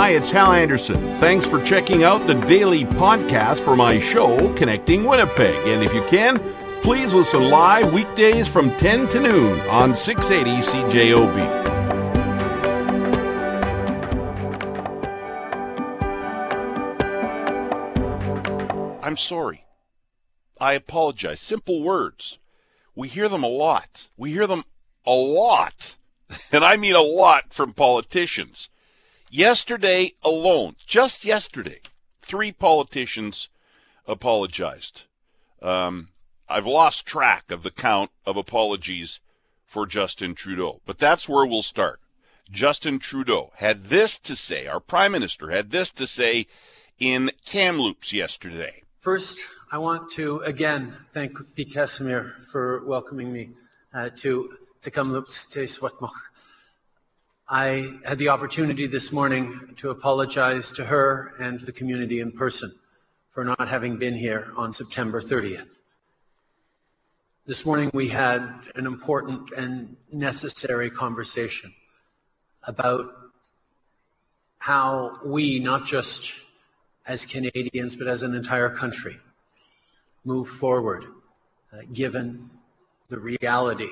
Hi, it's Hal Anderson. Thanks for checking out the daily podcast for my show, Connecting Winnipeg. And if you can, please listen live weekdays from 10 to noon on 680 CJOB. I'm sorry. I apologize. Simple words. We hear them a lot. We hear them a lot. And I mean a lot from politicians. Yesterday alone, just yesterday, three politicians apologized. Um, I've lost track of the count of apologies for Justin Trudeau, but that's where we'll start. Justin Trudeau had this to say, our prime minister had this to say in Kamloops yesterday. First, I want to again thank Pete Casimir for welcoming me uh, to to Kamloops to Swatmach. I had the opportunity this morning to apologize to her and the community in person for not having been here on September 30th. This morning we had an important and necessary conversation about how we, not just as Canadians, but as an entire country, move forward uh, given the reality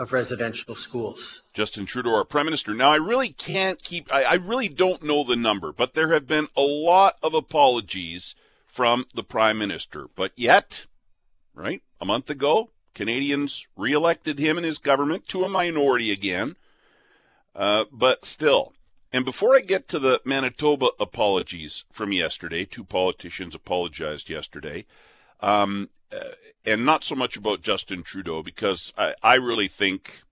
of residential schools. Justin Trudeau, our Prime Minister. Now, I really can't keep, I, I really don't know the number, but there have been a lot of apologies from the Prime Minister. But yet, right, a month ago, Canadians reelected him and his government to a minority again. Uh, but still, and before I get to the Manitoba apologies from yesterday, two politicians apologized yesterday, um, and not so much about Justin Trudeau, because I, I really think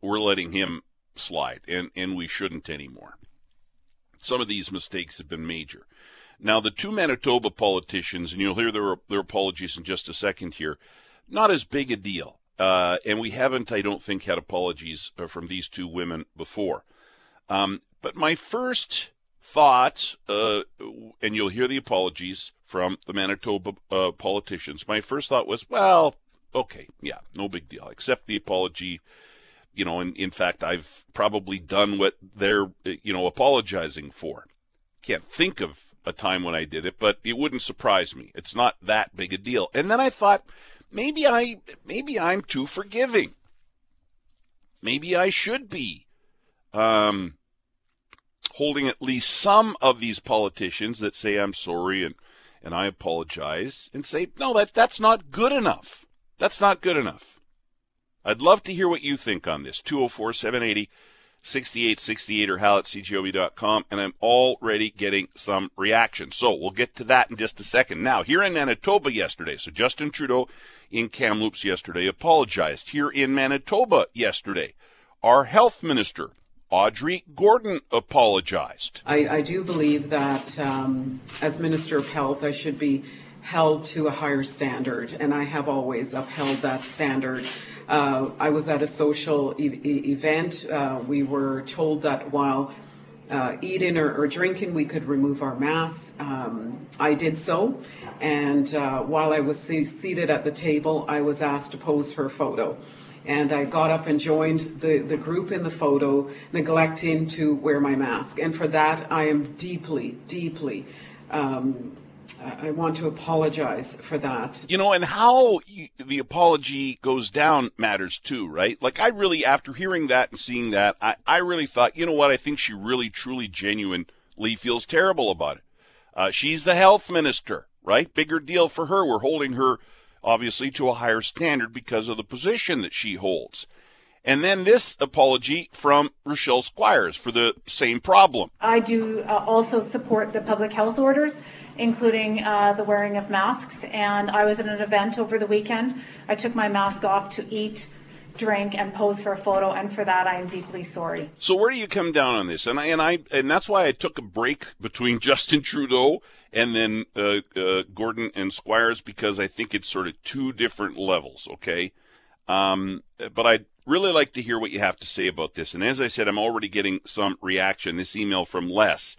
we're letting him slide, and, and we shouldn't anymore. Some of these mistakes have been major. Now, the two Manitoba politicians, and you'll hear their, their apologies in just a second here, not as big a deal. Uh, and we haven't, I don't think, had apologies uh, from these two women before. Um, but my first thought, uh, and you'll hear the apologies from the Manitoba uh, politicians, my first thought was, well, okay, yeah, no big deal. Accept the apology. You know, and in fact, I've probably done what they're, you know, apologizing for. Can't think of a time when I did it, but it wouldn't surprise me. It's not that big a deal. And then I thought, maybe I, maybe I'm too forgiving. Maybe I should be. Um, holding at least some of these politicians that say I'm sorry and and I apologize and say no that that's not good enough. That's not good enough. I'd love to hear what you think on this. 204 780 6868 or hal at cjob.com, and I'm already getting some reaction. So we'll get to that in just a second. Now, here in Manitoba yesterday, so Justin Trudeau in Kamloops yesterday apologized. Here in Manitoba yesterday, our health minister Audrey Gordon apologized. I, I do believe that um, as Minister of Health, I should be held to a higher standard, and I have always upheld that standard. Uh, I was at a social e- event. Uh, we were told that while uh, eating or, or, drinking, we could remove our masks. Um, I did so, and uh, while I was se- seated at the table, I was asked to pose for a photo and I got up and joined the, the group in the photo, neglecting to wear my mask. And for that, I am deeply, deeply. Um, I want to apologize for that. You know, and how the apology goes down matters too, right? Like, I really, after hearing that and seeing that, I, I really thought, you know what? I think she really, truly, genuinely feels terrible about it. Uh, she's the health minister, right? Bigger deal for her. We're holding her obviously to a higher standard because of the position that she holds. And then this apology from Rochelle Squires for the same problem. I do uh, also support the public health orders, including uh, the wearing of masks. And I was at an event over the weekend. I took my mask off to eat drink and pose for a photo and for that I am deeply sorry. So where do you come down on this? And I and I and that's why I took a break between Justin Trudeau and then uh, uh, Gordon and Squires because I think it's sort of two different levels. Okay, um, but I'd really like to hear what you have to say about this. And as I said, I'm already getting some reaction. This email from Les,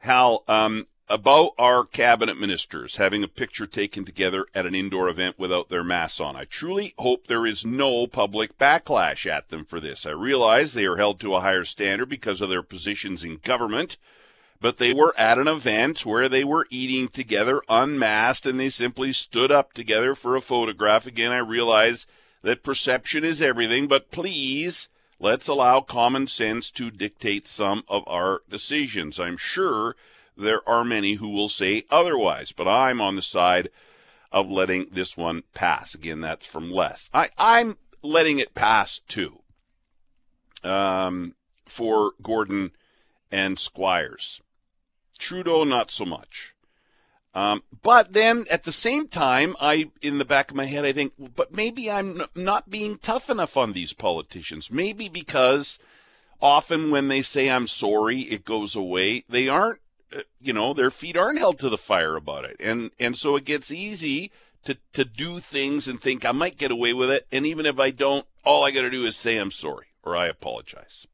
Hal. Um, about our cabinet ministers having a picture taken together at an indoor event without their masks on. I truly hope there is no public backlash at them for this. I realize they are held to a higher standard because of their positions in government, but they were at an event where they were eating together unmasked and they simply stood up together for a photograph. Again, I realize that perception is everything, but please let's allow common sense to dictate some of our decisions. I'm sure there are many who will say otherwise, but I'm on the side of letting this one pass. Again, that's from Les. I, I'm letting it pass too. Um, for Gordon and Squires. Trudeau, not so much. Um, but then at the same time, I, in the back of my head, I think, but maybe I'm n- not being tough enough on these politicians. Maybe because often when they say I'm sorry, it goes away. They aren't you know, their feet aren't held to the fire about it. And and so it gets easy to to do things and think I might get away with it. And even if I don't, all I got to do is say I'm sorry or I apologize.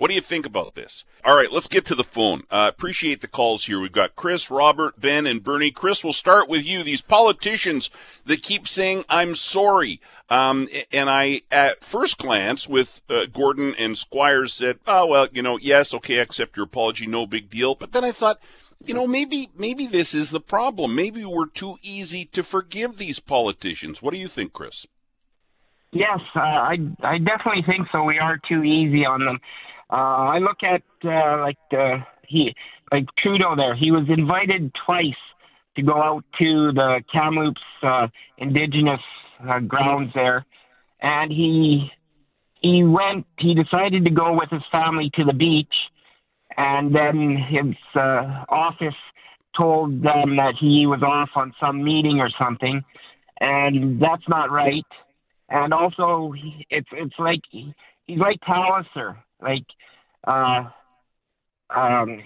What do you think about this? All right, let's get to the phone. Uh, appreciate the calls here. We've got Chris, Robert, Ben, and Bernie. Chris, we'll start with you. These politicians that keep saying, I'm sorry. Um, and I, at first glance, with uh, Gordon and Squires, said, oh, well, you know, yes, okay, I accept your apology, no big deal. But then I thought, you know, maybe maybe this is the problem. Maybe we're too easy to forgive these politicians. What do you think, Chris? Yes, uh, I I definitely think so. We are too easy on them. Uh, I look at uh, like the he like Trudeau there. He was invited twice to go out to the Kamloops uh, Indigenous uh, grounds there, and he he went. He decided to go with his family to the beach, and then his uh, office told them that he was off on some meeting or something, and that's not right. And also, it's it's like he's like Pallister. Like, uh, um,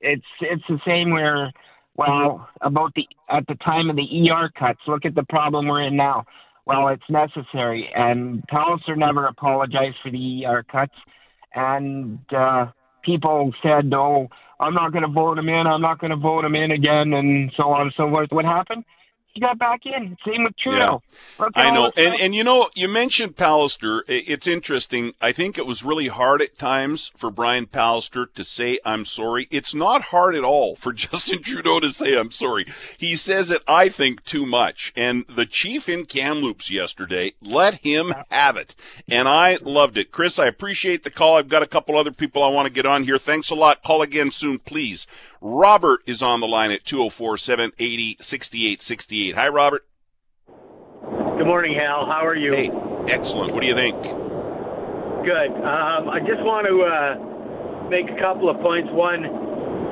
it's it's the same where, well, about the at the time of the ER cuts. Look at the problem we're in now. Well, it's necessary, and Pallister never apologized for the ER cuts, and uh, people said, "Oh, I'm not going to vote him in. I'm not going to vote him in again," and so on and so forth. What happened? He got back in. Same with Trudeau. Yeah. I know, and and you know, you mentioned Pallister. It's interesting. I think it was really hard at times for Brian Pallister to say I'm sorry. It's not hard at all for Justin Trudeau to say I'm sorry. He says it, I think, too much. And the chief in Kamloops yesterday let him have it, and I loved it. Chris, I appreciate the call. I've got a couple other people I want to get on here. Thanks a lot. Call again soon, please. Robert is on the line at 204 780 6868. Hi, Robert. Good morning, Hal. How are you? Hey, excellent. What do you think? Good. Um, I just want to uh, make a couple of points. One,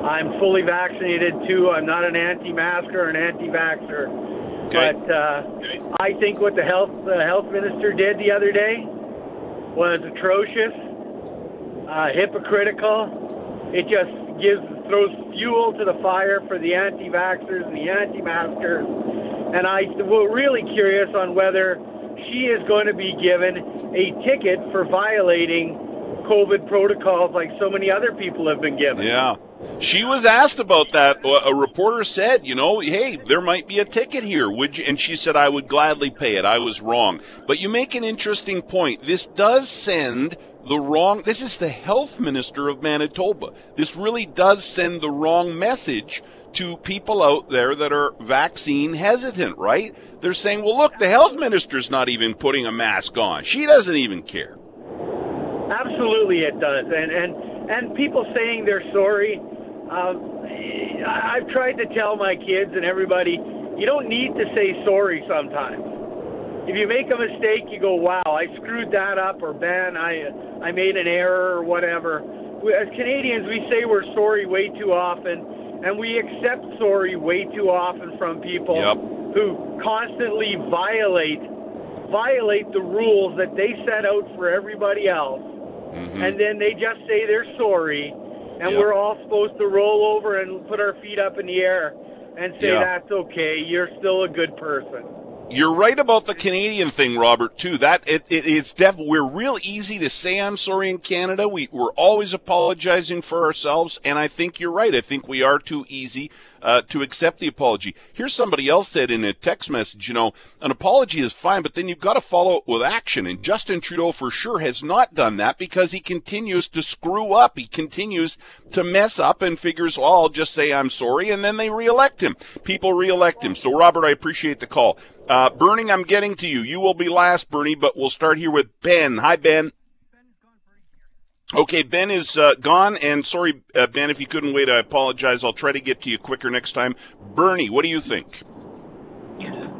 I'm fully vaccinated. Two, I'm not an anti-masker or an anti-vaxxer. Okay. But uh. I think what the health the health minister did the other day was atrocious, uh, hypocritical. It just gives throws fuel to the fire for the anti-vaxxers and the anti-maskers. And I we're really curious on whether she is going to be given a ticket for violating COVID protocols like so many other people have been given. Yeah. She was asked about that. A reporter said, you know, hey, there might be a ticket here. Would you? And she said, I would gladly pay it. I was wrong. But you make an interesting point. This does send the wrong this is the health minister of Manitoba. This really does send the wrong message to people out there that are vaccine hesitant, right? They're saying, "Well, look, the health minister's not even putting a mask on. She doesn't even care." Absolutely, it does, and and and people saying they're sorry. Um, I've tried to tell my kids and everybody, you don't need to say sorry sometimes if you make a mistake, you go, "Wow, I screwed that up," or "Ben, I I made an error," or whatever. We, as Canadians, we say we're sorry way too often, and we accept sorry way too often from people yep. who constantly violate violate the rules that they set out for everybody else, mm-hmm. and then they just say they're sorry, and Yep. we're all supposed to roll over and put our feet up in the air and say Yeah. that's okay. You're still a good person. You're right about the Canadian thing, Robert. Too that it, it it's def. We're real easy to say I'm sorry in Canada. We we're always apologizing for ourselves, and I think you're right. I think we are too easy uh, to accept the apology. Here's somebody else said in a text message. You know, an apology is fine, but then you've got to follow it with action. And Justin Trudeau for sure has not done that because he continues to screw up. He continues to mess up and figures, well, I'll just say I'm sorry, and then they reelect him. People reelect him. So Robert, I appreciate the call. Uh, Bernie, I'm getting to you. You will be last, Bernie, but we'll start here with Ben. Hi, Ben. Okay, Ben is uh, gone, and sorry, uh, Ben, if you couldn't wait, I apologize. I'll try to get to you quicker next time. Bernie, what do you think?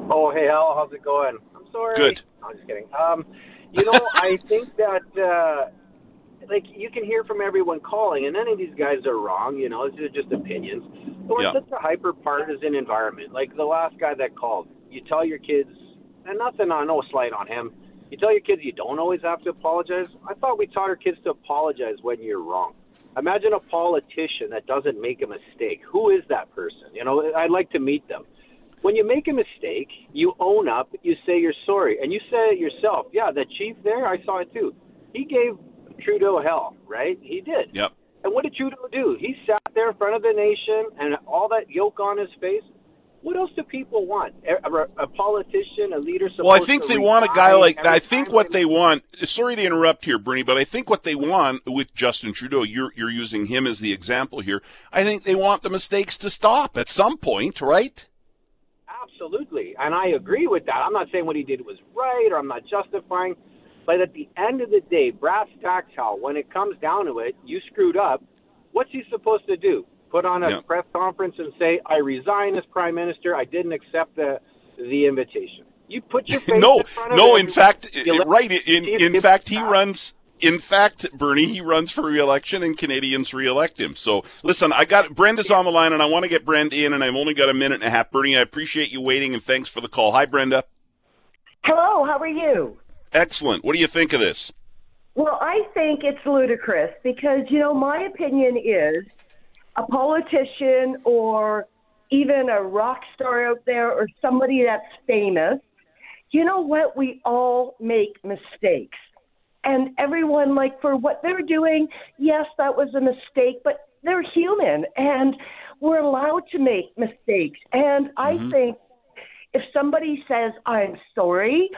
Oh, hey, Al, how's it going? I'm sorry. Good. I'm just kidding. Um, you know, I think that uh, like you can hear from everyone calling, and none of these guys are wrong. You know, these are just opinions. But we're Yeah. such a hyper partisan environment. Like the last guy that called, you tell your kids, and nothing on no slight on him. You tell your kids you don't always have to apologize. I thought we taught our kids to apologize when you're wrong. Imagine a politician that doesn't make a mistake. Who is that person? You know, I'd like to meet them. When you make a mistake, you own up, you say you're sorry, and you say it yourself. Yeah, the chief there, I saw it too. He gave Trudeau hell, right? He did. Yep. And what did Trudeau do? He sat there in front of the nation and all that yolk on his face. What else do people want? A, a, politician, a leader. Well, I think they want a guy like every I think what they they want. Sorry to interrupt here, Bernie, but I think what they want with Justin Trudeau, you're you're using him as the example here. I think they want the mistakes to stop at some point, right? Absolutely. And I agree with that. I'm not saying what he did was right or I'm not justifying. But at the end of the day, brass tacks, Hal, when it comes down to it, you screwed up. What's he supposed to do? Put on a Yeah. press conference and say, I resign as prime minister. I didn't accept the, the invitation. You put your face no, in front of no. In fact, right. In you in fact, he runs. In fact, Bernie, he runs for re-election, and Canadians re-elect him. So, listen, I got Brenda's on the line, and I want to get Brenda in, and I've only got a minute and a half. Bernie, I appreciate you waiting, and thanks for the call. Hi, Brenda. Hello, how are you? Excellent. What do you think of this? Well, I think it's ludicrous because, you know, my opinion is a politician or even a rock star out there or somebody that's famous, you know what? We all make mistakes. And everyone, like, for what they're doing, yes, that was a mistake, but they're human and we're allowed to make mistakes. And I mm-hmm. think if somebody says, I'm sorry,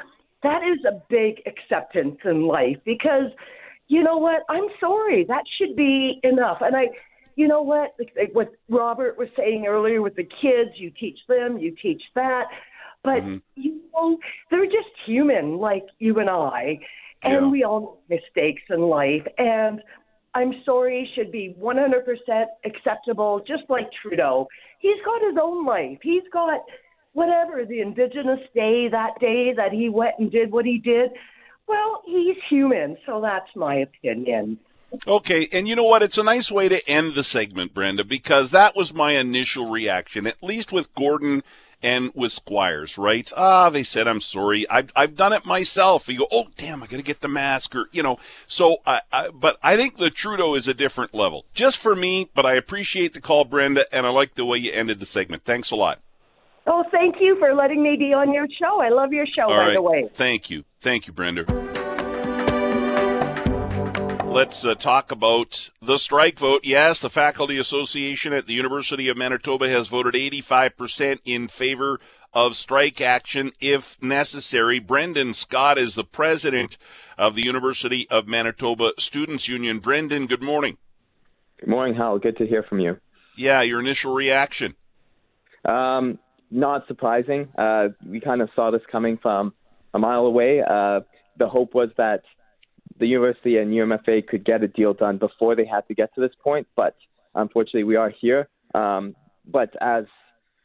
that is a big acceptance in life because you know what? I'm sorry. That should be enough. And I, you know what? Like, what Robert was saying earlier with the kids, you teach them, you teach that. But, mm-hmm. you know, they're just human like you and I. And Yeah. we all make mistakes in life. And I'm sorry should be 100% acceptable, just like Trudeau. He's got his own life. He's got whatever the Indigenous Day that day that he went and did what he did. Well, he's human, so that's my opinion. Okay, and you know what? It's a nice way to end the segment, Brenda, because that was my initial reaction, at least with Gordon and with Squires, right? Ah, they said, I'm sorry. I've, I've done it myself. You go, oh, damn, I got to get the mask, or, you know. So, I, I, but I think the Trudeau is a different level. Just for me, but I appreciate the call, Brenda, and I like the way you ended the segment. Thanks a lot. Oh, thank you for letting me be on your show. I love your show, All by right. the way. Thank you. Thank you, Brenda. Let's uh, talk about the strike vote. Yes, the Faculty Association at the University of Manitoba has voted 85% in favor of strike action if necessary. Brendan Scott is the president of the University of Manitoba Students Union. Brendan, good morning. Good morning, Hal. Good to hear from you. Yeah, your initial reaction. Um, not surprising. Uh, we kind of saw this coming from a mile away. Uh, the hope was that the university and UMFA could get a deal done before they had to get to this point, but unfortunately, we are here. Um, but as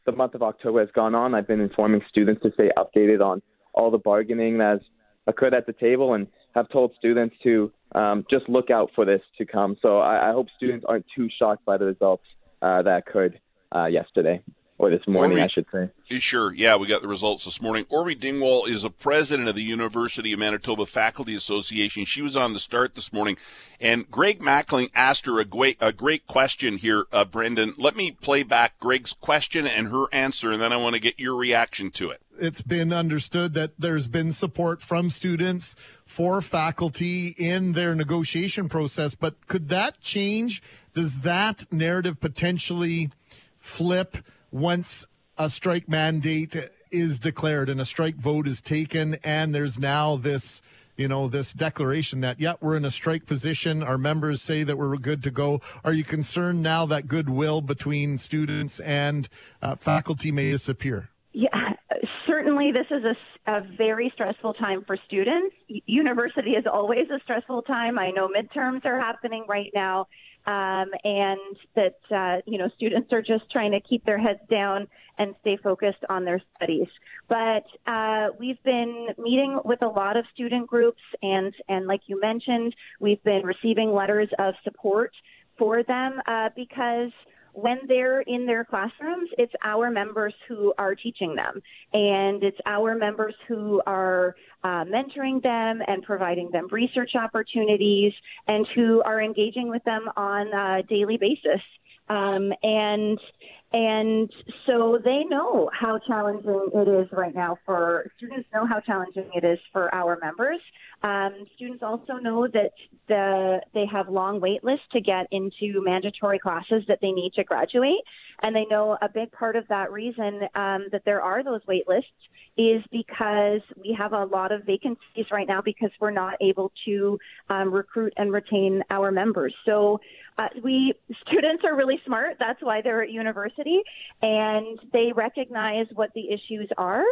the month of October has gone on, I've been informing students to stay updated on all the bargaining that has occurred at the table and have told students to um, just look out for this to come. So I, I hope students aren't too shocked by the results uh, that occurred uh, yesterday. Or this morning, Orvie- I should say. Sure. Yeah, we got the results this morning. Orvie Dingwall is the president of the University of Manitoba Faculty Association. She was on the start this morning, and Greg Mackling asked her a great, a great question here, uh, Brendan. Let me play back Greg's question and her answer, and then I want to get your reaction to it. it's been understood that there's been support from students for faculty in their negotiation process, but could that change? Does that narrative potentially flip once a strike mandate is declared and a strike vote is taken and there's now this you know this declaration that yeah we're in a strike position our members say that we're good to go are you concerned now that goodwill between students and uh, faculty may disappear Yeah, certainly this is a very stressful time for students. University is always a stressful time. I know midterms are happening right now, um, and that uh, you know students are just trying to keep their heads down and stay focused on their studies. But uh, we've been meeting with a lot of student groups, and and like you mentioned, we've been receiving letters of support for them uh, because when they're in their classrooms, it's our members who are teaching them, and it's our members who are uh, mentoring them and providing them research opportunities, and who are engaging with them on a daily basis. Um, and and so they know how challenging it is right now for students. Know how challenging it is for our members. Um, students also know that the they have long wait lists to get into mandatory classes that they need to graduate, and they know a big part of that reason um, that there are those wait lists is because we have a lot of vacancies right now because we're not able to um, recruit and retain our members. So uh, we students are really smart. That's why they're at university, and they recognize what the issues are.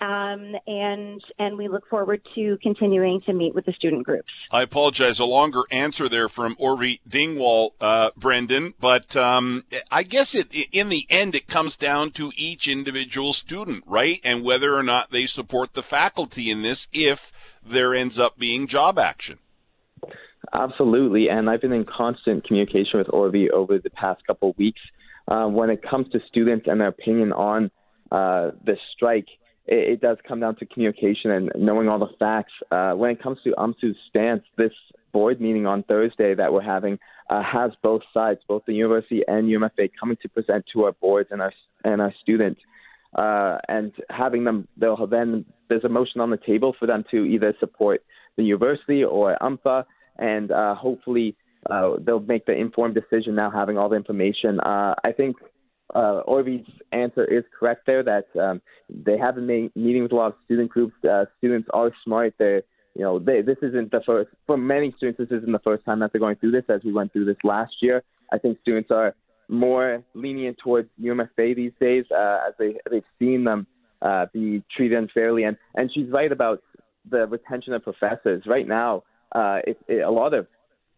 Um, and and we look forward to continuing to meet with the student groups. I apologize. A longer answer there from Orvie Dingwall, uh, Brendan, but um, I guess it in the end it comes down to each individual student, right, and whether or not they support the faculty in this if there ends up being job action. Absolutely, and I've been in constant communication with Orvie over the past couple of weeks. Uh, when it comes to students and their opinion on uh, the strike, it, it does come down to communication and knowing all the facts. Uh, when it comes to UMSU's stance, this board meeting on Thursday that we're having uh, has both sides, both the university and UMFA, coming to present to our boards and our and our students, uh, and having them. They'll then there's a motion on the table for them to either support the university or UMFA, and uh, hopefully uh, they'll make the informed decision now, having all the information. Uh, I think uh, Orvie's answer is correct there that um, they have been meeting with a lot of student groups. Uh, students are smart. They're you know, they, this isn't the first, for many students, this isn't the first time that they're going through this as we went through this last year. I think students are more lenient towards UMFA these days uh, as they, they've seen them uh, be treated unfairly. And, and she's right about the retention of professors. Right now, uh, it, it, a lot of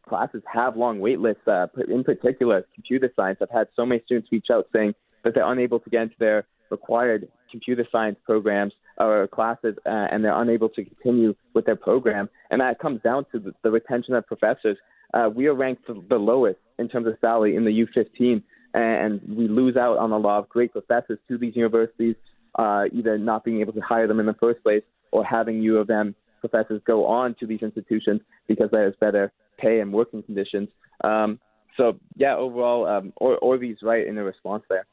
classes have long wait lists. Uh, in particular, computer science. I've had so many students reach out saying that they're unable to get into their required computer science programs or classes, uh, and they're unable to continue with their program. And that comes down to the, the retention of professors. Uh, we are ranked the lowest in terms of salary in the U15, and we lose out on a lot of great professors to these universities, uh, either not being able to hire them in the first place or having U of M professors go on to these institutions because there's better pay and working conditions. Um, so, yeah, overall, um, or- right in the response there.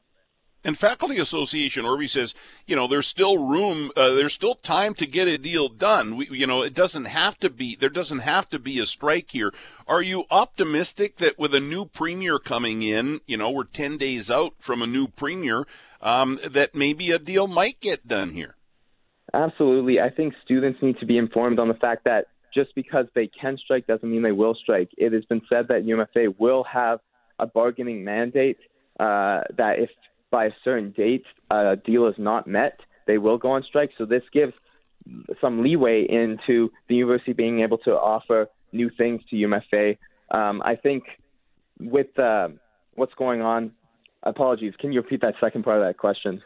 And Faculty Association Orvie says, you know, there's still room, uh, there's still time to get a deal done. We, you know, it doesn't have to be, there doesn't have to be a strike here. Are you optimistic that with a new premier coming in, you know, we're 10 days out from a new premier, um, that maybe a deal might get done here? Absolutely. I think students need to be informed on the fact that just because they can strike doesn't mean they will strike. It has been said that UMFA will have a bargaining mandate uh, that if by a certain date a deal is not met, they will go on strike. So this gives some leeway into the university being able to offer new things to UMFA. Um, I think with uh, what's going on, apologies, can you repeat that second part of that question?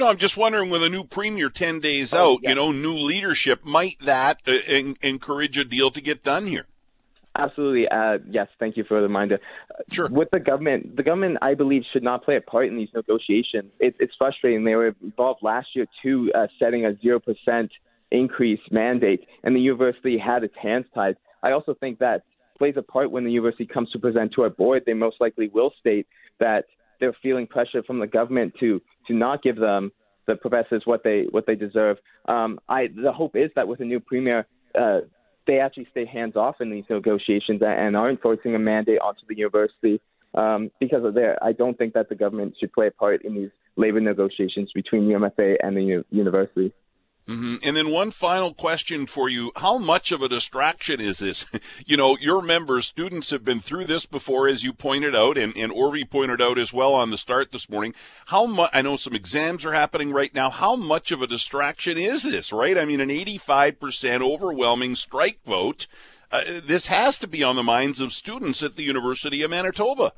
No, I'm just wondering with a new premier 10 days Oh, out, yeah. you know, new leadership, might that uh, en- encourage a deal to get done here? Absolutely. Uh, yes. Thank you for the reminder. Sure. With the government, the government, I believe, should not play a part in these negotiations. It, it's frustrating. They were involved last year too, uh, setting a zero percent increase mandate, and the university had its hands tied. I also think that plays a part when the university comes to present to our board. They most likely will state that they're feeling pressure from the government to to not give them the professors what they what they deserve. Um, I the hope is that with a new premier. Uh, they actually stay hands off in these negotiations and aren't forcing a mandate onto the university um, because of there. I don't think that the government should play a part in these labor negotiations between UMFA and the u- university. Mm-hmm. And then one final question for you. How much of a distraction is this? you know, your members, students have been through this before, as you pointed out, and, and Orvie pointed out as well on the start this morning. How much, I know some exams are happening right now. How much of a distraction is this, right? I mean, an 85% overwhelming strike vote. Uh, this has to be on the minds of students at the University of Manitoba.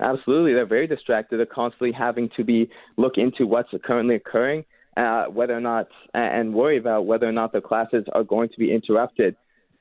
Absolutely. They're very distracted. They're constantly having to be look into what's currently occurring uh, whether or not and worry about whether or not the classes are going to be interrupted.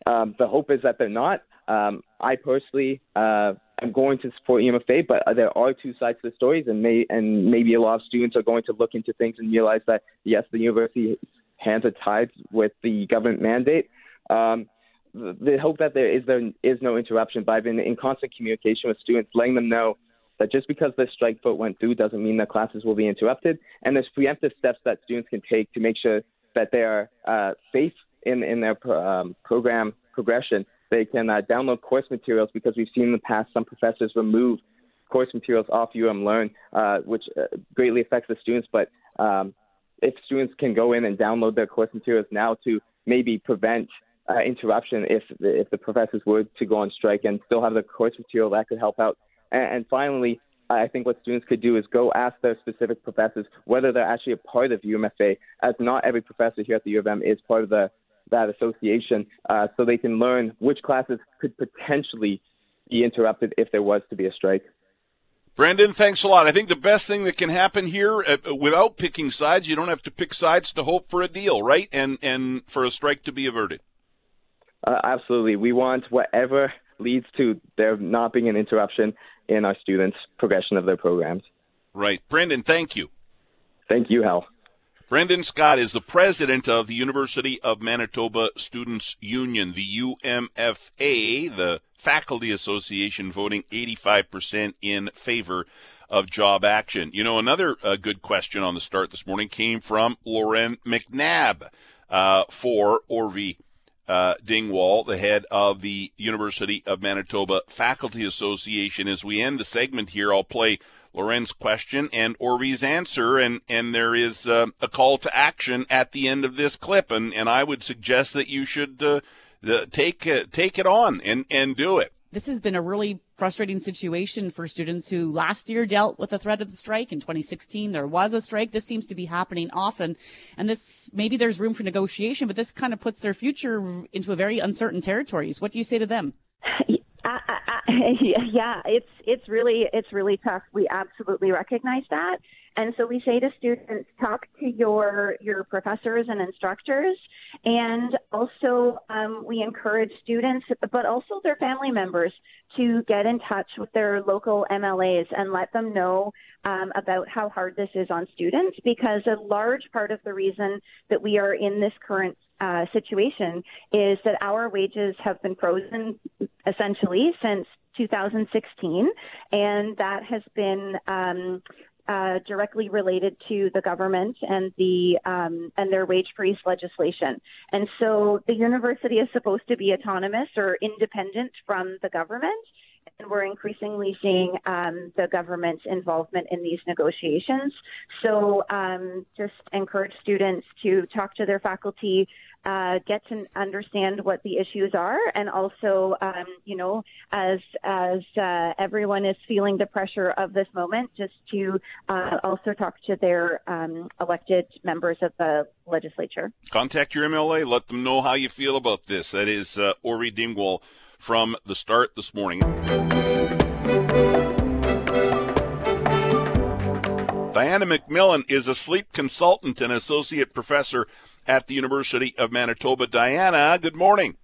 Um, the hope is that they're not. Um, I personally uh, am going to support UMFA, but there are two sides to the stories, and may and maybe a lot of students are going to look into things and realize that yes, the university hands are tied with the government mandate. Um, the, the hope that there is there is no interruption, but I've been in constant communication with students, letting them know that just because the strike vote went through doesn't mean that classes will be interrupted. And there's preemptive steps that students can take to make sure that they are uh, safe in, in their um, program progression. They can uh, download course materials because we've seen in the past some professors remove course materials off UM Learn, uh, which uh, greatly affects the students. But um, if students can go in and download their course materials now to maybe prevent uh, interruption if if the professors were to go on strike and still have the course material that could help out and, and finally, I think what students could do is go ask their specific professors whether they're actually a part of UMFA, as not every professor here at the U of M is part of the that association, uh, so they can learn which classes could potentially be interrupted if there was to be a strike. Brendan, thanks a lot. I think the best thing that can happen here, uh, without picking sides, you don't have to pick sides to hope for a deal, right? And and for a strike to be averted. Uh, absolutely, we want whatever leads to there not being an interruption in our students' progression of their programs. Right. Brendan, thank you. Thank you, Hal. Brendan Scott is the president of the University of Manitoba Students Union, the UMFA, the faculty association voting 85% in favor of job action. You know, another uh, good question on the start this morning came from Lauren McNabb uh, for Orvie uh, Dingwall, the head of the University of Manitoba Faculty Association. As we end the segment here, I'll play Lauren's question and Orvie's answer, and and there is uh, a call to action at the end of this clip, and and I would suggest that you should uh, take uh, take it on and and do it this has been a really frustrating situation for students who last year dealt with the threat of the strike. In 2016, there was a strike. This seems to be happening often. And this, maybe there's room for negotiation, but this kind of puts their future into a very uncertain territories. What do you say to them? yeah, it's it's really it's really tough. We absolutely recognize that. And so we say to students, talk to your your professors and instructors, and also um, we encourage students, but also their family members, to get in touch with their local MLAs and let them know um, about how hard this is on students. Because a large part of the reason that we are in this current uh, situation is that our wages have been frozen essentially since 2016, and that has been um, uh, directly related to the government and the um, and their wage freeze legislation. And so the university is supposed to be autonomous or independent from the government. And we're increasingly seeing um, the government's involvement in these negotiations. So, um, just encourage students to talk to their faculty, uh, get to understand what the issues are, and also, um, you know, as as uh, everyone is feeling the pressure of this moment, just to uh, also talk to their um, elected members of the legislature. Contact your MLA. Let them know how you feel about this. That is uh, Orvie Dingwall from the start this morning. Diana McMillan is a sleep consultant and associate professor at the University of Manitoba. Diana, good morning.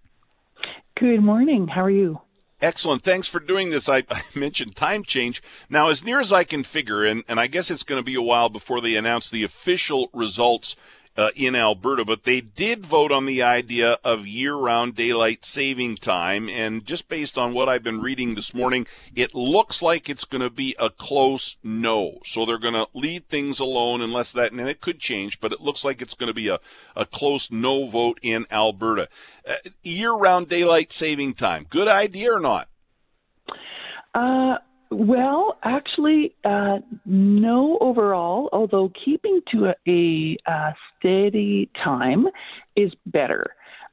Good morning. How are you? Excellent. Thanks for doing this. I, I, mentioned time change. Now, as near as I can figure, and, and I guess it's going to be a while before they announce the official results uh, in Alberta, but they did vote on the idea of year round daylight saving time. And just based on what I've been reading this morning, it looks like it's going to be a close no. So they're going to leave things alone unless that, and it could change, but it looks like it's going to be a, a close no vote in Alberta. Uh, year round daylight saving time. Good idea or not? Uh, well, actually, uh, no overall, although keeping to a, a, a steady time is better.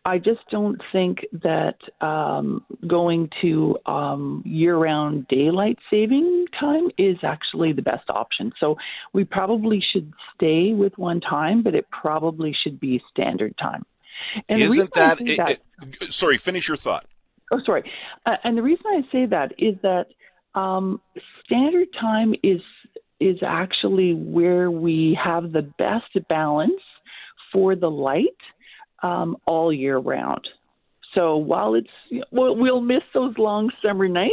I just don't think that um, going to um, year round daylight saving time is actually the best option. So we probably should stay with one time, but it probably should be standard time. And Isn't that, it, that it, sorry, finish your thought. Oh, sorry. Uh, and the reason I say that is that um, standard time is is actually where we have the best balance for the light um, all year round. So while it's well, we'll miss those long summer nights,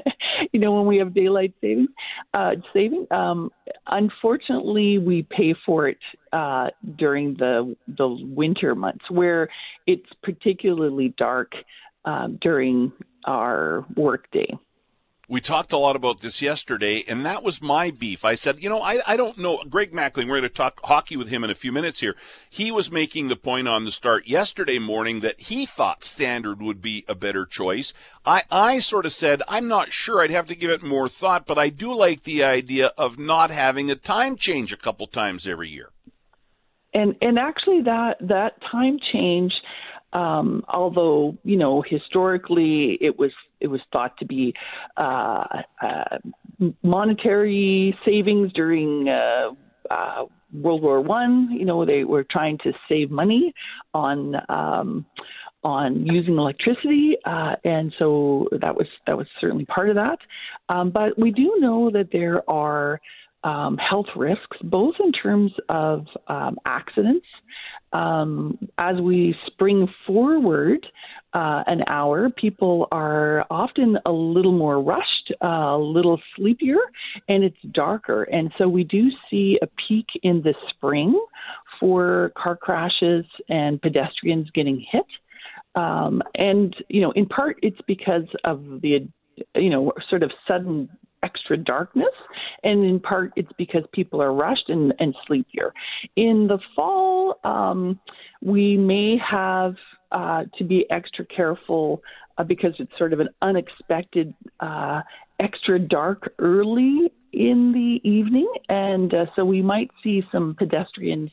you know, when we have daylight saving, uh, saving. Um, unfortunately, we pay for it uh, during the the winter months, where it's particularly dark um, during our workday. We talked a lot about this yesterday, and that was my beef. I said, you know, I, I don't know. Greg Mackling, we're going to talk hockey with him in a few minutes here. He was making the point on the start yesterday morning that he thought standard would be a better choice. I, I sort of said, I'm not sure. I'd have to give it more thought, but I do like the idea of not having a time change a couple times every year. And, and actually that, that time change, um, although you know historically it was it was thought to be uh, uh, monetary savings during uh, uh, World War One. You know they were trying to save money on um, on using electricity, uh, and so that was that was certainly part of that. Um, but we do know that there are um, health risks, both in terms of um, accidents um, as we spring forward uh, an hour, people are often a little more rushed, uh, a little sleepier, and it's darker. And so we do see a peak in the spring for car crashes and pedestrians getting hit. Um, and, you know, in part it's because of the, you know, sort of sudden extra darkness, and in part it's because people are rushed and, and sleepier. In the fall, um, we may have uh, to be extra careful uh, because it's sort of an unexpected uh, extra dark early in the evening, and uh, so we might see some pedestrians,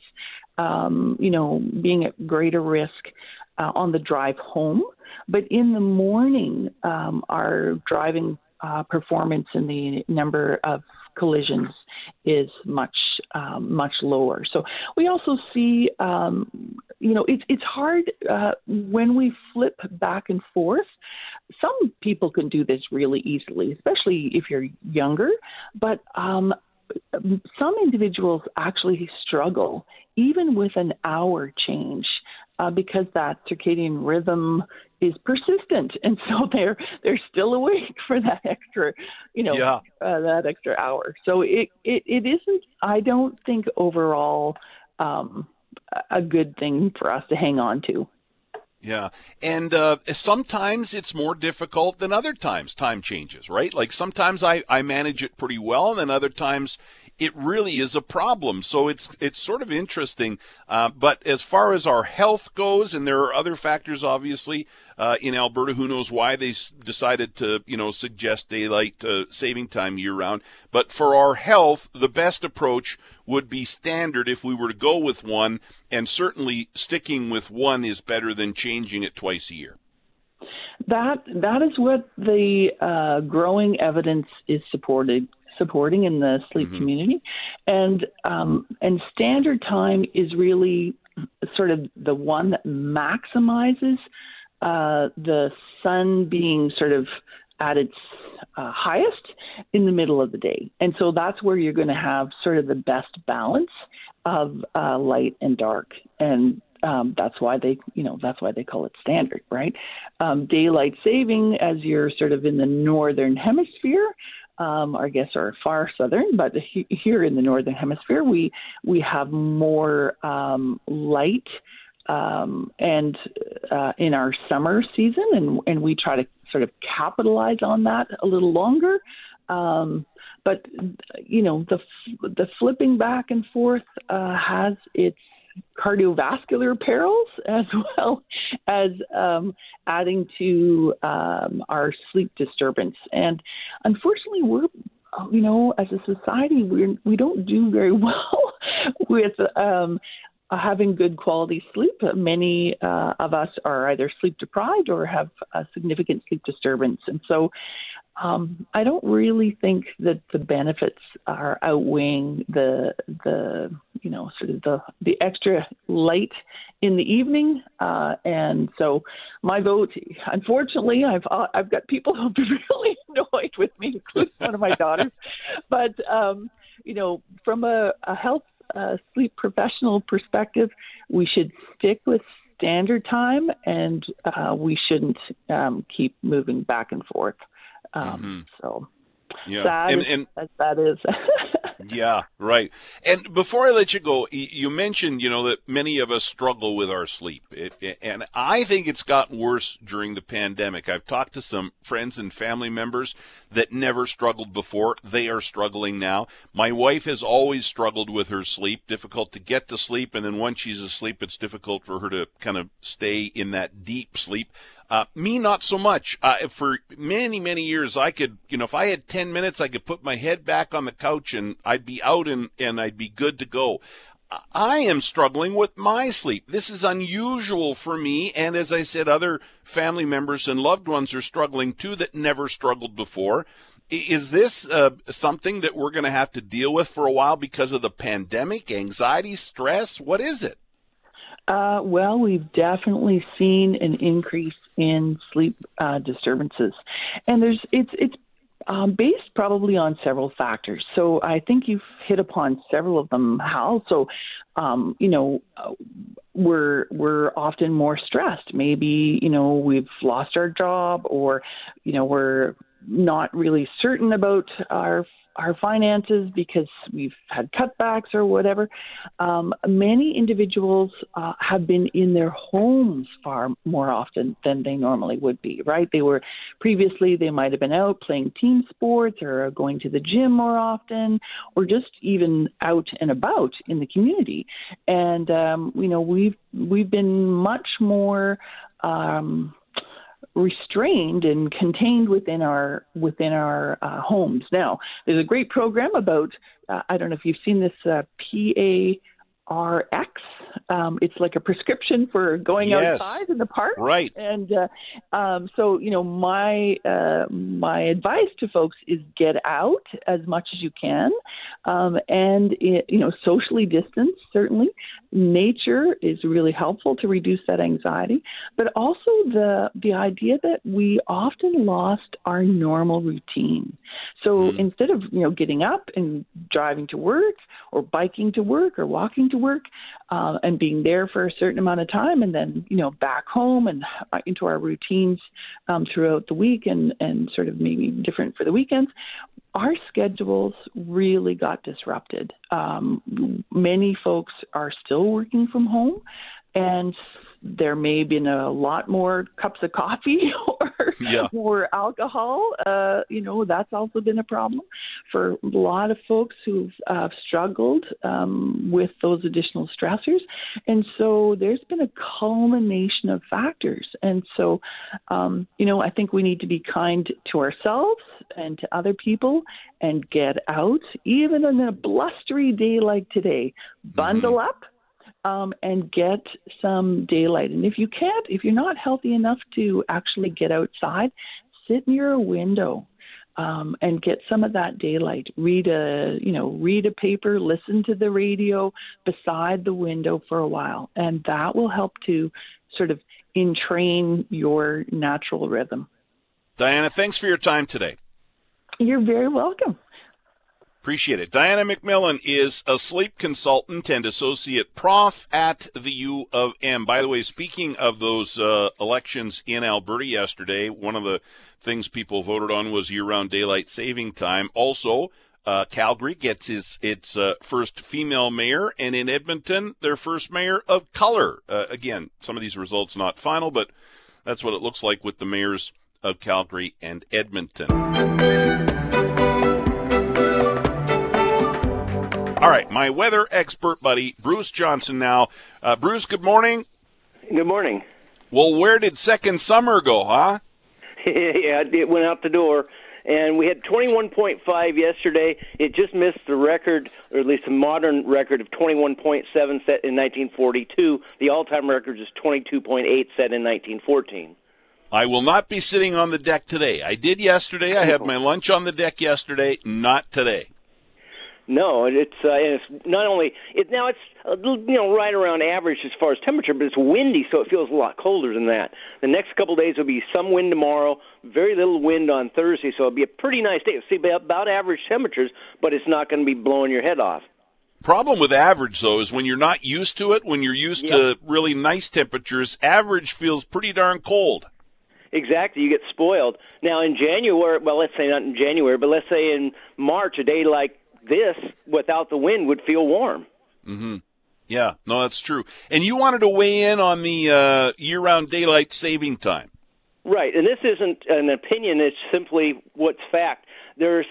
um, you know, being at greater risk uh, on the drive home. But in the morning, um, our driving uh, performance and the number of collisions is much um, much lower. So we also see, um, you know, it's it's hard uh, when we flip back and forth. Some people can do this really easily, especially if you're younger, but um, some individuals actually struggle even with an hour change uh, because that circadian rhythm is persistent, and so they're they're still awake for that extra, you know, yeah. uh, that extra hour. So it, it it isn't. I don't think overall um, a good thing for us to hang on to. Yeah. And uh, sometimes it's more difficult than other times. Time changes, right? Like sometimes I, I manage it pretty well, and then other times it really is a problem. So it's it's sort of interesting. Uh, but as far as our health goes, and there are other factors, obviously, uh, in Alberta. Who knows why they s- decided to you know suggest daylight uh, saving time year round? But for our health, the best approach would be standard if we were to go with one, and certainly sticking with one is better than changing it twice a year. That that is what the uh, growing evidence is supported supporting in the sleep mm-hmm. community, and um, and standard time is really sort of the one that maximizes uh, the sun being sort of at its uh, highest in the middle of the day, and so that's where you're going to have sort of the best balance of uh, light and dark, and um, that's why they, you know, that's why they call it standard, right? Um, daylight saving, as you're sort of in the northern hemisphere, um, I guess, are far southern, but he, here in the northern hemisphere, we we have more um, light um, and uh, in our summer season, and and we try to sort of capitalize on that a little longer. Um, but you know, the the flipping back and forth uh, has its cardiovascular perils as well as um, adding to um, our sleep disturbance. And unfortunately, we're you know, as a society, we we don't do very well with um, having good quality sleep. Many uh, of us are either sleep deprived or have a significant sleep disturbance, and so um, I don't really think that the benefits are outweighing the the you know sort of the the extra light in the evening, uh, and so my vote. Unfortunately, I've uh, I've got people who've been really annoyed with me, including one of my daughters. But um, you know, from a, a health uh, sleep professional perspective, we should stick with standard time, and uh, we shouldn't um, keep moving back and forth. Um, mm-hmm. So yeah, sad and, and as that is. yeah, right. And before I let you go, you mentioned you know that many of us struggle with our sleep, it, and I think it's gotten worse during the pandemic. I've talked to some friends and family members that never struggled before; they are struggling now. My wife has always struggled with her sleep, difficult to get to sleep, and then once she's asleep, it's difficult for her to kind of stay in that deep sleep. Uh, me, not so much. Uh, for many, many years, I could, you know, if I had 10 minutes, I could put my head back on the couch and I'd be out and, and I'd be good to go. I am struggling with my sleep. This is unusual for me. And as I said, other family members and loved ones are struggling too that never struggled before. Is this uh, something that we're going to have to deal with for a while because of the pandemic, anxiety, stress? What is it? Uh, well, we've definitely seen an increase in sleep uh, disturbances, and there's it's it's um, based probably on several factors. So I think you've hit upon several of them, Hal. So, um, you know, we're we're often more stressed. Maybe you know we've lost our job, or you know we're not really certain about our our finances because we've had cutbacks or whatever. Um, many individuals uh, have been in their homes far more often than they normally would be, right? They were previously, they might have been out playing team sports or going to the gym more often or just even out and about in the community. And, um, you know, we've, we've been much more, um, restrained and contained within our within our uh, homes. Now, there's a great program about uh, I don't know if you've seen this uh, PA RX. Um, it's like a prescription for going yes. outside in the park. Right. And uh, um, so, you know, my uh, my advice to folks is get out as much as you can, um, and it, you know, socially distance. Certainly, nature is really helpful to reduce that anxiety, but also the the idea that we often lost our normal routine. So mm. instead of you know getting up and driving to work or biking to work or walking to work uh, and being there for a certain amount of time and then you know back home and uh, into our routines um, throughout the week and and sort of maybe different for the weekends our schedules really got disrupted. Um, many folks are still working from home and there may have been a lot more cups of coffee or yeah. more alcohol. Uh, you know, that's also been a problem for a lot of folks who've uh, struggled um, with those additional stressors. And so there's been a culmination of factors. And so, um, you know, I think we need to be kind to ourselves and to other people and get out, even on a blustery day like today. Bundle mm-hmm. up um, and get some daylight. And if you can't, if you're not healthy enough to actually get outside, sit near a window um, and get some of that daylight. Read a, you know, read a paper, listen to the radio beside the window for a while, and that will help to sort of entrain your natural rhythm. Diana, thanks for your time today. You're very welcome. Appreciate it. Diana McMillan is a sleep consultant and associate prof at the U of M. By the way, speaking of those uh, elections in Alberta yesterday, one of the things people voted on was year-round daylight saving time. Also, uh, Calgary gets his its uh, first female mayor, and in Edmonton, their first mayor of color. Uh, again, some of these results not final, but that's what it looks like with the mayors of Calgary and Edmonton. All right, my weather expert buddy, Bruce Johnson now. Uh, Bruce, good morning. Good morning. Well, where did second summer go, huh? yeah, it went out the door. And we had 21.5 yesterday. It just missed the record, or at least the modern record of 21.7 set in 1942. The all-time record is 22.8 set in 1914. I will not be sitting on the deck today. I did yesterday. I had my lunch on the deck yesterday. Not today. No, it's uh, and it's not only it now it's a you know right around average as far as temperature, but it's windy, so it feels a lot colder than that. The next couple of days will be some wind tomorrow, very little wind on Thursday, so it'll be a pretty nice day. It'll see about average temperatures, but it's not going to be blowing your head off. Problem with average though is when you're not used to it, when you're used Yep. to really nice temperatures, average feels pretty darn cold. Exactly, you get spoiled. Now in January, well, let's say not in January, but let's say in March, a day like this without the wind would feel warm. Mm-hmm. Yeah, no, that's true. And you wanted to weigh in on the uh, year-round daylight saving time. Right, and this isn't an opinion; it's simply what's fact. There's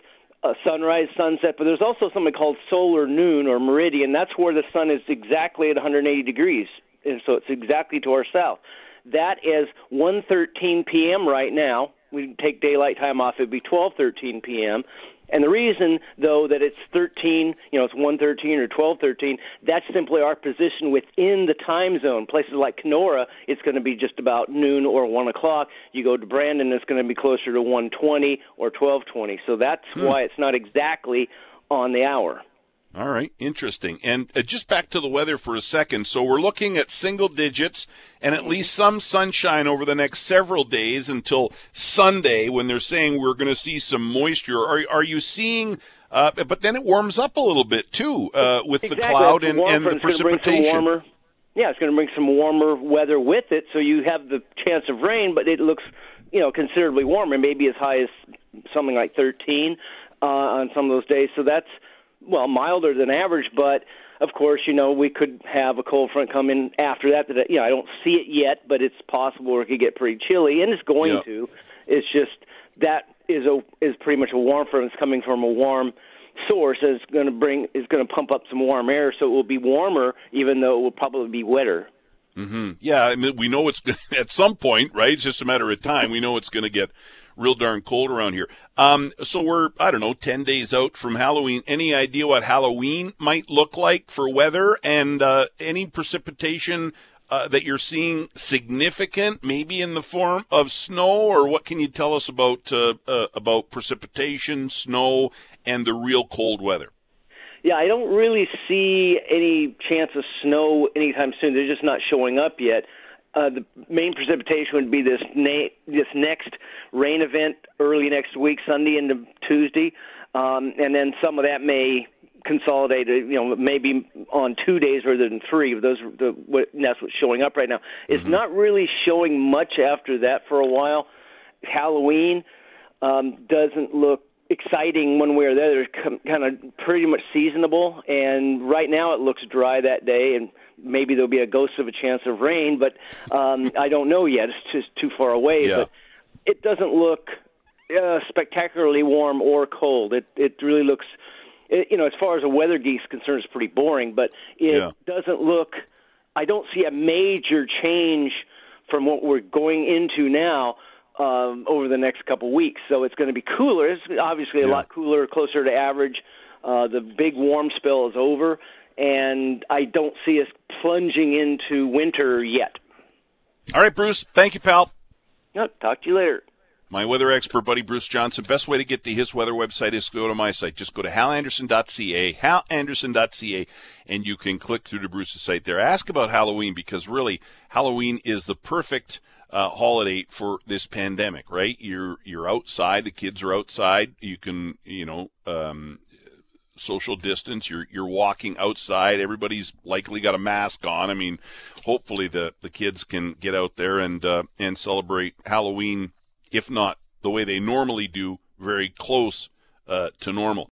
a sunrise, sunset, but there's also something called solar noon or meridian. That's where the sun is exactly at 180 degrees, and so it's exactly to our south. That is 1:13 p.m. right now. We take daylight time off; it'd be 12:13 p.m. And the reason, though, that it's 13, you know, it's 113 or 1213, that's simply our position within the time zone. Places like Kenora, it's going to be just about noon or 1 o'clock. You go to Brandon, it's going to be closer to 120 or 1220. So that's Hmm. why it's not exactly on the hour. All right, interesting. And uh, just back to the weather for a second. So we're looking at single digits and at least some sunshine over the next several days until Sunday when they're saying we're going to see some moisture. Are are you seeing? Uh, but then it warms up a little bit too uh, with exactly. the cloud and, and the front. It's gonna bring some precipitation. yeah, it's going to bring some warmer weather with it, so you have the chance of rain, but it looks, you know, considerably warmer, maybe as high as something like 13 uh, on some of those days. So that's well milder than average, but of course, you know, we could have a cold front come in after that. That you know, I don't see it yet, but it's possible it could get pretty chilly, and it's going Yeah. to. It's just that is a is pretty much a warm front. It's coming from a warm source is going to bring is going to pump up some warm air, so it will be warmer, even though it will probably be wetter. hmm Yeah, I mean, we know it's at some point, right? It's just a matter of time. We know it's going to get real darn cold around here. Um, so we're I don't know, ten days out from Halloween. Any idea what Halloween might look like for weather and uh, any precipitation? Uh, that you're seeing significant, maybe in the form of snow, or what can you tell us about uh, uh, about precipitation, snow, and the real cold weather? Yeah, I don't really see any chance of snow anytime soon. They're just not showing up yet. Uh, the main precipitation would be this na- this next rain event early next week, Sunday into Tuesday, um, and then some of that may consolidate. uh, You know, maybe on two days rather than three. Those the what, that's what's showing up right now. It's not really showing much after that for a while. Halloween um, doesn't look exciting one way or the other. It's kind of pretty much seasonable, and right now it looks dry that day, and maybe there'll be a ghost of a chance of rain, but um, I don't know yet. It's just too far away. Yeah. But it doesn't look uh, spectacularly warm or cold. It it really looks, it, you know, as far as a weather geese concerned, it's pretty boring. But it Yeah. doesn't look. I don't see a major change from what we're going into now um, over the next couple weeks. So it's going to be cooler. It's obviously a Yeah. lot cooler, closer to average. Uh, the big warm spell is over, and I don't see us plunging into winter yet. All right, Bruce. Thank you, pal. No, talk to you later. My weather expert, buddy Bruce Johnson. Best way to get to his weather website is to go to my site. Just go to halanderson.ca, halanderson.ca, and you can click through to Bruce's site there. Ask about Halloween because really, Halloween is the perfect uh, holiday for this pandemic, right? You're you're outside, the kids are outside. You can, you know, um, social distance. You're you're walking outside. Everybody's likely got a mask on. I mean, hopefully the the kids can get out there and uh, and celebrate Halloween, if not the way they normally do, very close uh, to normal.